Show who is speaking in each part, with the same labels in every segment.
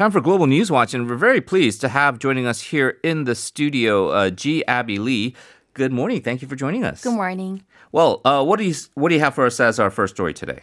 Speaker 1: Time for Global News Watch, and we're very pleased to have joining us here in the studio uh, Jee Abbey Lee. Good morning. Thank you for joining us.
Speaker 2: Good morning.
Speaker 1: Well, uh, what do you what do you have for us as our first story today?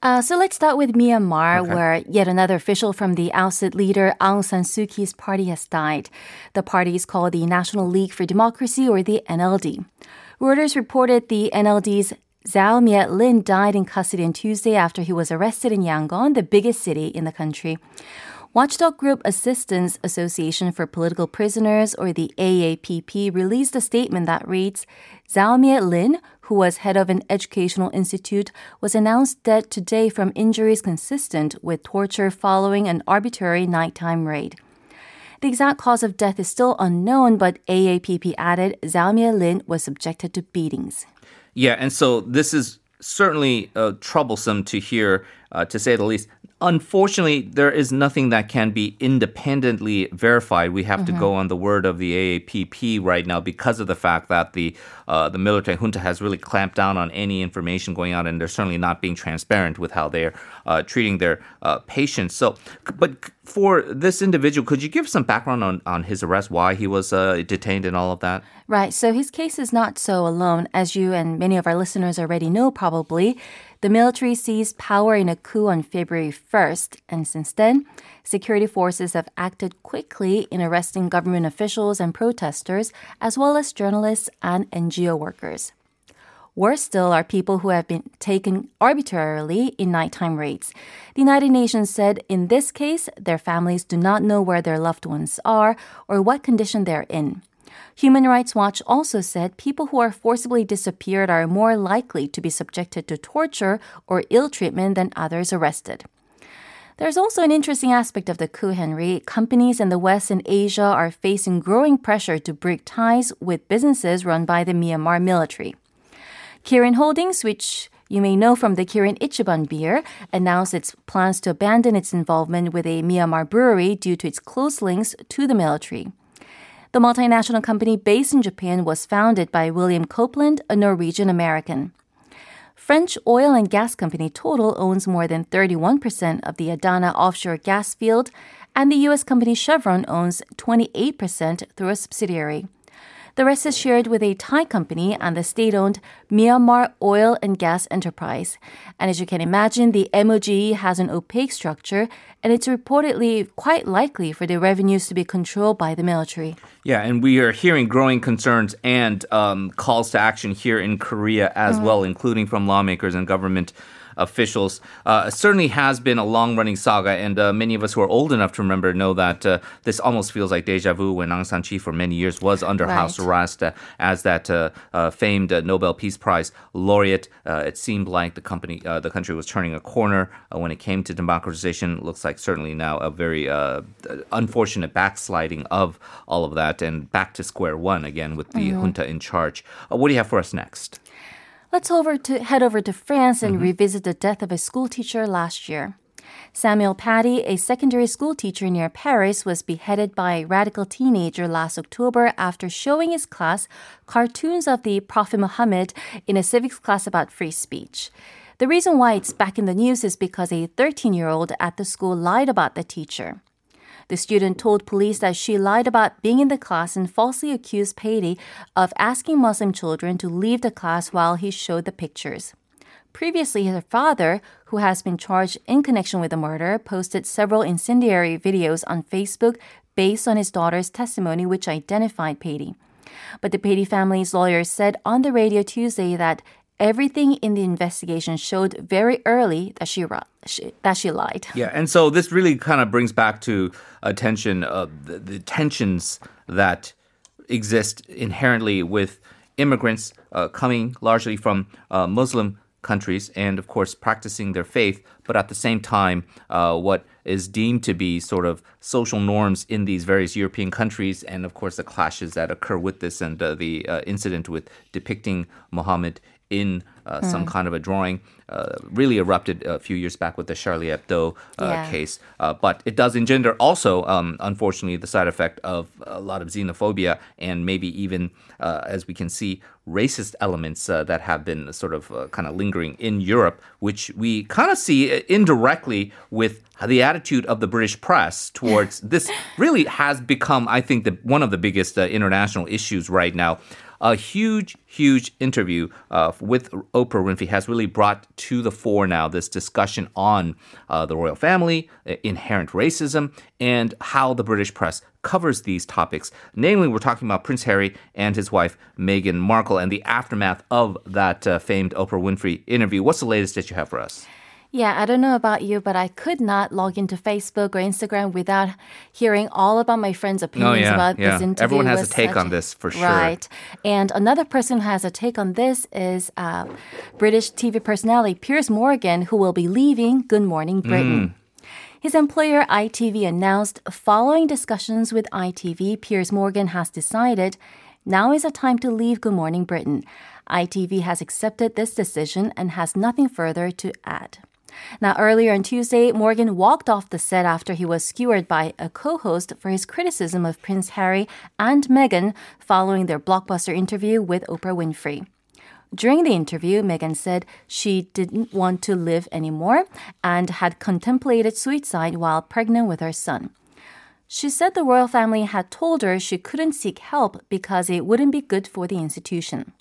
Speaker 2: Uh, so let's start with Myanmar,
Speaker 1: Okay.
Speaker 2: where yet another official from the ousted leader Aung San Suu Kyi's party has died. The party is called the National League for Democracy, or the NLD. Reuters reported the NLD's Zaw Myat Linn died in custody on Tuesday after he was arrested in Yangon, the biggest city in the country. Watchdog Group Assistance Association for Political Prisoners, or the AAPP, released a statement that reads Zaw Linn, who was head of an educational institute, was announced dead today from injuries consistent with torture following an arbitrary nighttime raid. The exact cause of death is still unknown, but AAPP added Zaw Linn was subjected to beatings.
Speaker 1: Yeah, and so this is certainly uh, troublesome to hear, uh, to say the least. Unfortunately, there is nothing that can be independently verified. We have to go on the word of the AAPP right now because of the fact that the uh, the military junta has really clamped down on any information going out, and they're certainly not being transparent with how they're uh, treating their uh, patients. So, but for this individual, could you give some background on, on his arrest, why he was uh, detained, and all of that?
Speaker 2: Right, so his case is not so alone. As you and many of our listeners already know, probably, the military seized power in a coup on February 1st, and since then, security forces have acted quickly in arresting government officials and protesters, as well as journalists and NGO workers. Worse still are people who have been taken arbitrarily in nighttime raids. The United Nations said in this case, their families do not know where their loved ones are or what condition they're in. Human Rights Watch also said people who are forcibly disappeared are more likely to be subjected to torture or ill treatment than others arrested. There's also an interesting aspect of the coup, Henry. Companies in the West and Asia are facing growing pressure to break ties with businesses run by the Myanmar military. Kirin Holdings, which you may know from the Kirin Ichiban beer, announced its plans to abandon its involvement with a Myanmar brewery due to its close links to the military. The multinational company based in Japan was founded by William Copeland, a Norwegian American. French oil and gas company Total owns more than 31% of the Yadana offshore gas field, and the U.S. company Chevron owns 28% through a subsidiary. The rest is shared with a Thai company and the state owned Myanmar Oil and Gas Enterprise. And as you can imagine, the MOGE has an opaque structure, and it's reportedly quite likely for the revenues to be controlled by the military.
Speaker 1: Yeah, and we are hearing growing concerns and um, calls to action here in Korea as well, including from lawmakers and government officials. Uh, certainly has been a long running saga, and uh, many of us who are old enough to remember know that uh, this almost feels like deja vu when Aung San Suu Kyi for many years was under
Speaker 2: Right.
Speaker 1: house arrest uh, as that uh, uh, famed uh, Nobel Peace Prize laureate. Uh, it seemed like the company, uh, the country was turning a corner uh, when it came to democratization. Looks like certainly now a very uh, unfortunate backsliding of all of that and back to square one again with the junta in charge. Uh, what do you have for us next?
Speaker 2: Let's over to head over to France and mm-hmm. revisit the death of a school teacher last year. Samuel Paty, a secondary school teacher near Paris, was beheaded by a radical teenager last October after showing his class cartoons of the Prophet Muhammad in a civics class about free speech. The reason why it's back in the news is because a 13 year old at the school lied about the teacher. The student told police that she lied about being in the class and falsely accused Paty of asking Muslim children to leave the class while he showed the pictures. Previously, her father, who has been charged in connection with the murder, posted several incendiary videos on Facebook based on his daughter's testimony, which identified Paty. But the Paty family's lawyers said on the radio Tuesday that everything in the investigation showed very early that she, she that she lied.
Speaker 1: Yeah, and so this really kind of brings back to attention uh, the, the tensions that exist inherently with immigrants uh, coming largely from uh, Muslim countries and, of course, practicing their faith, but at the same time, uh, what is deemed to be sort of social norms in these various European countries, and of course, the clashes that occur with this and uh, the uh, incident with depicting Muhammad in uh, some kind of a drawing. Uh, really erupted a few years back with the Charlie Hebdo uh,
Speaker 2: Yeah.
Speaker 1: case. Uh, but it does engender also, um, unfortunately, the side effect of a lot of xenophobia and maybe even, uh, as we can see, racist elements uh, that have been sort of uh, kind of lingering in Europe, which we kind of see indirectly with the attitude of the British press towards this really has become, I think, the, one of the biggest uh, international issues right now. A huge, huge interview uh, with Oprah Winfrey has really brought to the fore now this discussion on uh, the royal family, inherent racism, and how the British press covers these topics. Namely, we're talking about Prince Harry and his wife Meghan Markle and the aftermath of that uh, famed Oprah Winfrey interview. What's the latest that you have for us?
Speaker 2: Yeah, I don't know about you, but I could not log into Facebook or Instagram without hearing all about my friends' opinions
Speaker 1: Oh, yeah,
Speaker 2: about
Speaker 1: yeah.
Speaker 2: this interview.
Speaker 1: Everyone has a take on this, for sure.
Speaker 2: Right. And another person who has a take on this is uh, British TV personality Piers Morgan, who will be leaving Good Morning Britain. His employer, ITV, announced following discussions with ITV, Piers Morgan has decided now is a time to leave Good Morning Britain. ITV has accepted this decision and has nothing further to add. Now, earlier on Tuesday, Morgan walked off the set after he was skewered by a co host for his criticism of Prince Harry and Meghan following their blockbuster interview with Oprah Winfrey. During the interview, Meghan said she didn't want to live anymore and had contemplated suicide while pregnant with her son. She said the royal family had told her she couldn't seek help because it wouldn't be good for the institution.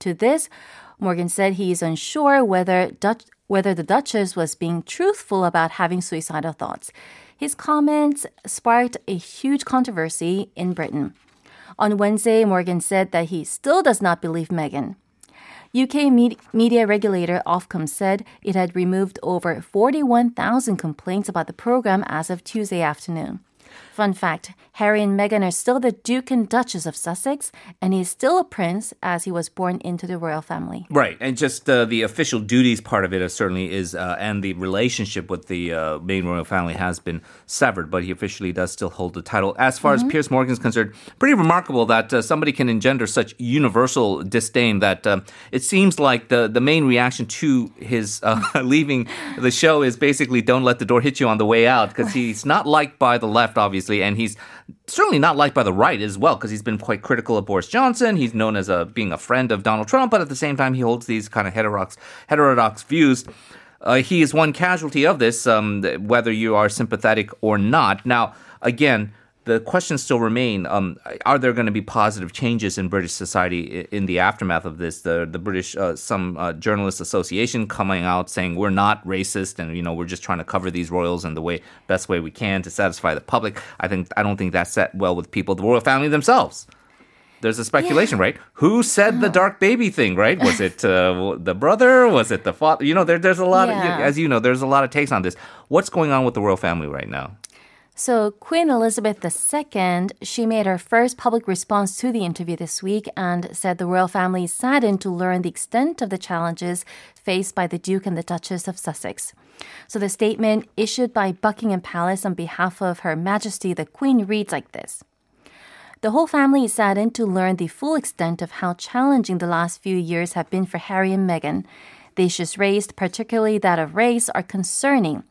Speaker 2: To this, Morgan said he is unsure whether Dutch, whether the Duchess was being truthful about having suicidal thoughts. His comments sparked a huge controversy in Britain. On Wednesday, Morgan said that he still does not believe Meghan. UK med- media regulator Ofcom said it had removed over 41,000 complaints about the program as of Tuesday afternoon. Fun fact Harry and Meghan are still the Duke and Duchess of Sussex, and he is still a prince as he was born into the royal family.
Speaker 1: Right, and just uh, the official duties part of it certainly is, uh, and the relationship with the uh, main royal family has been severed, but he officially does still hold the title. As far as Piers Morgan is concerned, pretty remarkable that uh, somebody can engender such universal disdain that um, it seems like the, the main reaction to his uh, leaving the show is basically don't let the door hit you on the way out, because he's not liked by the left, obviously, and he's certainly not liked by the right as well because he's been quite critical of Boris Johnson. He's known as a being a friend of Donald Trump, but at the same time he holds these kind of heterodox heterodox views. Uh, he is one casualty of this, um, whether you are sympathetic or not. Now, again. The questions still remain: um, Are there going to be positive changes in British society in the aftermath of this? The the British, uh, some uh, journalists association coming out saying we're not racist, and you know we're just trying to cover these royals in the way best way we can to satisfy the public. I think I don't think that's set well with people, the royal family themselves. There's a speculation, right? Who said the dark baby thing? Right? Was it uh, the brother? Was it the father? You know, there, there's a lot
Speaker 2: Yeah.
Speaker 1: of, as you know, there's a lot of takes on this. What's going on with the royal family right now?
Speaker 2: So, Queen Elizabeth II, she made her first public response to the interview this week and said the royal family is saddened to learn the extent of the challenges faced by the Duke and the Duchess of Sussex. So, the statement issued by Buckingham Palace on behalf of Her Majesty the Queen reads like this. The whole family is saddened to learn the full extent of how challenging the last few years have been for Harry and Meghan. The issues raised, particularly that of race, are concerning.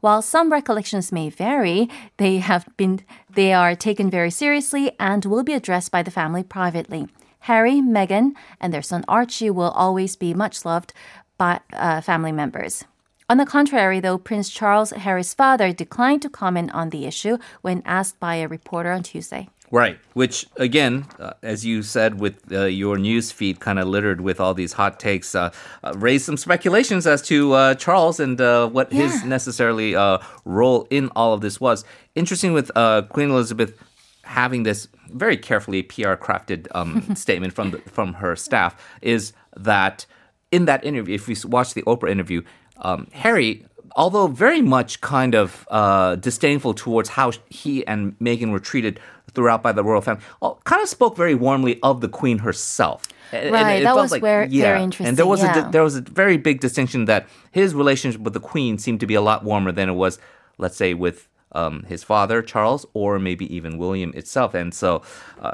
Speaker 2: While some recollections may vary, they have been they are taken very seriously and will be addressed by the family privately. Harry, Meghan, and their son Archie will always be much loved by uh, family members. On the contrary, though, Prince Charles, Harry's father, declined to comment on the issue when asked by a reporter on Tuesday.
Speaker 1: Right. Which, again, uh, as you said, with uh, your news feed kind of littered with all these hot takes, uh, uh, raised some speculations as to uh, Charles and uh, what his necessarily uh, role in all of this was. Interesting with uh, Queen Elizabeth having this very carefully PR crafted um, statement from the, from her staff is that in that interview, if we s- watch the Oprah interview, um, Harry although very much kind of uh, disdainful towards how he and Meghan were treated throughout by the royal family, kind of spoke very warmly of the queen herself. And- and
Speaker 2: Right,
Speaker 1: it
Speaker 2: that was ver- very interesting,
Speaker 1: And there was a
Speaker 2: yeah.
Speaker 1: there was a very big distinction that his relationship with the queen seemed to be a lot warmer than it was, let's say, with. Um, his father Charles, or maybe even William itself, and so uh,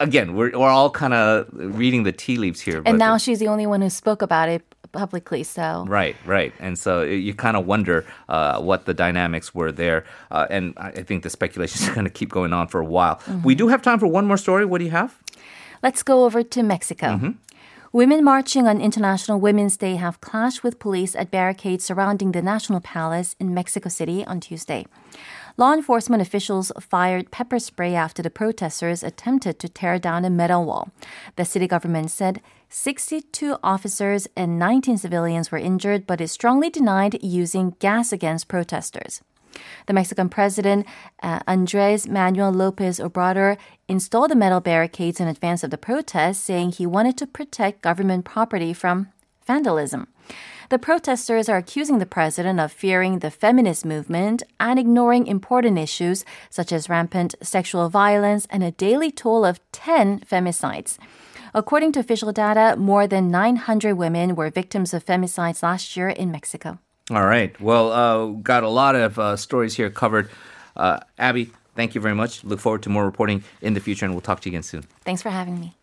Speaker 1: again, we're we're all kind of reading the tea leaves here.
Speaker 2: And now she's the only one who spoke about it. Publicly. So
Speaker 1: Right, right. And so you kind of wonder uh, what the dynamics were there. Uh, and I I think the speculation is going to keep going on for a while. We do have time for one more story. What do you have?
Speaker 2: let's go over to Mexico. Women marching on International Women's Day have clashed with police at barricades surrounding the National Palace in Mexico City on Tuesday. Law enforcement officials fired pepper spray after the protesters attempted to tear down a metal wall. The city government said 62 officers and 19 civilians were injured, but it strongly denied using gas against protesters. The Mexican president, uh, Andres Manuel Lopez Obrador, installed the metal barricades in advance of the protest, saying he wanted to protect government property from vandalism. The protesters are accusing the president of fearing the feminist movement and ignoring important issues such as rampant sexual violence and a daily toll of 10 femicides. According to official data, more than 900 women were victims of femicides last year in Mexico.
Speaker 1: All right. Well, uh, got a lot of uh, stories here covered. Uh, Abbey, thank you very much. Look forward to more reporting in the future, and we'll talk to you again soon.
Speaker 2: Thanks for having me.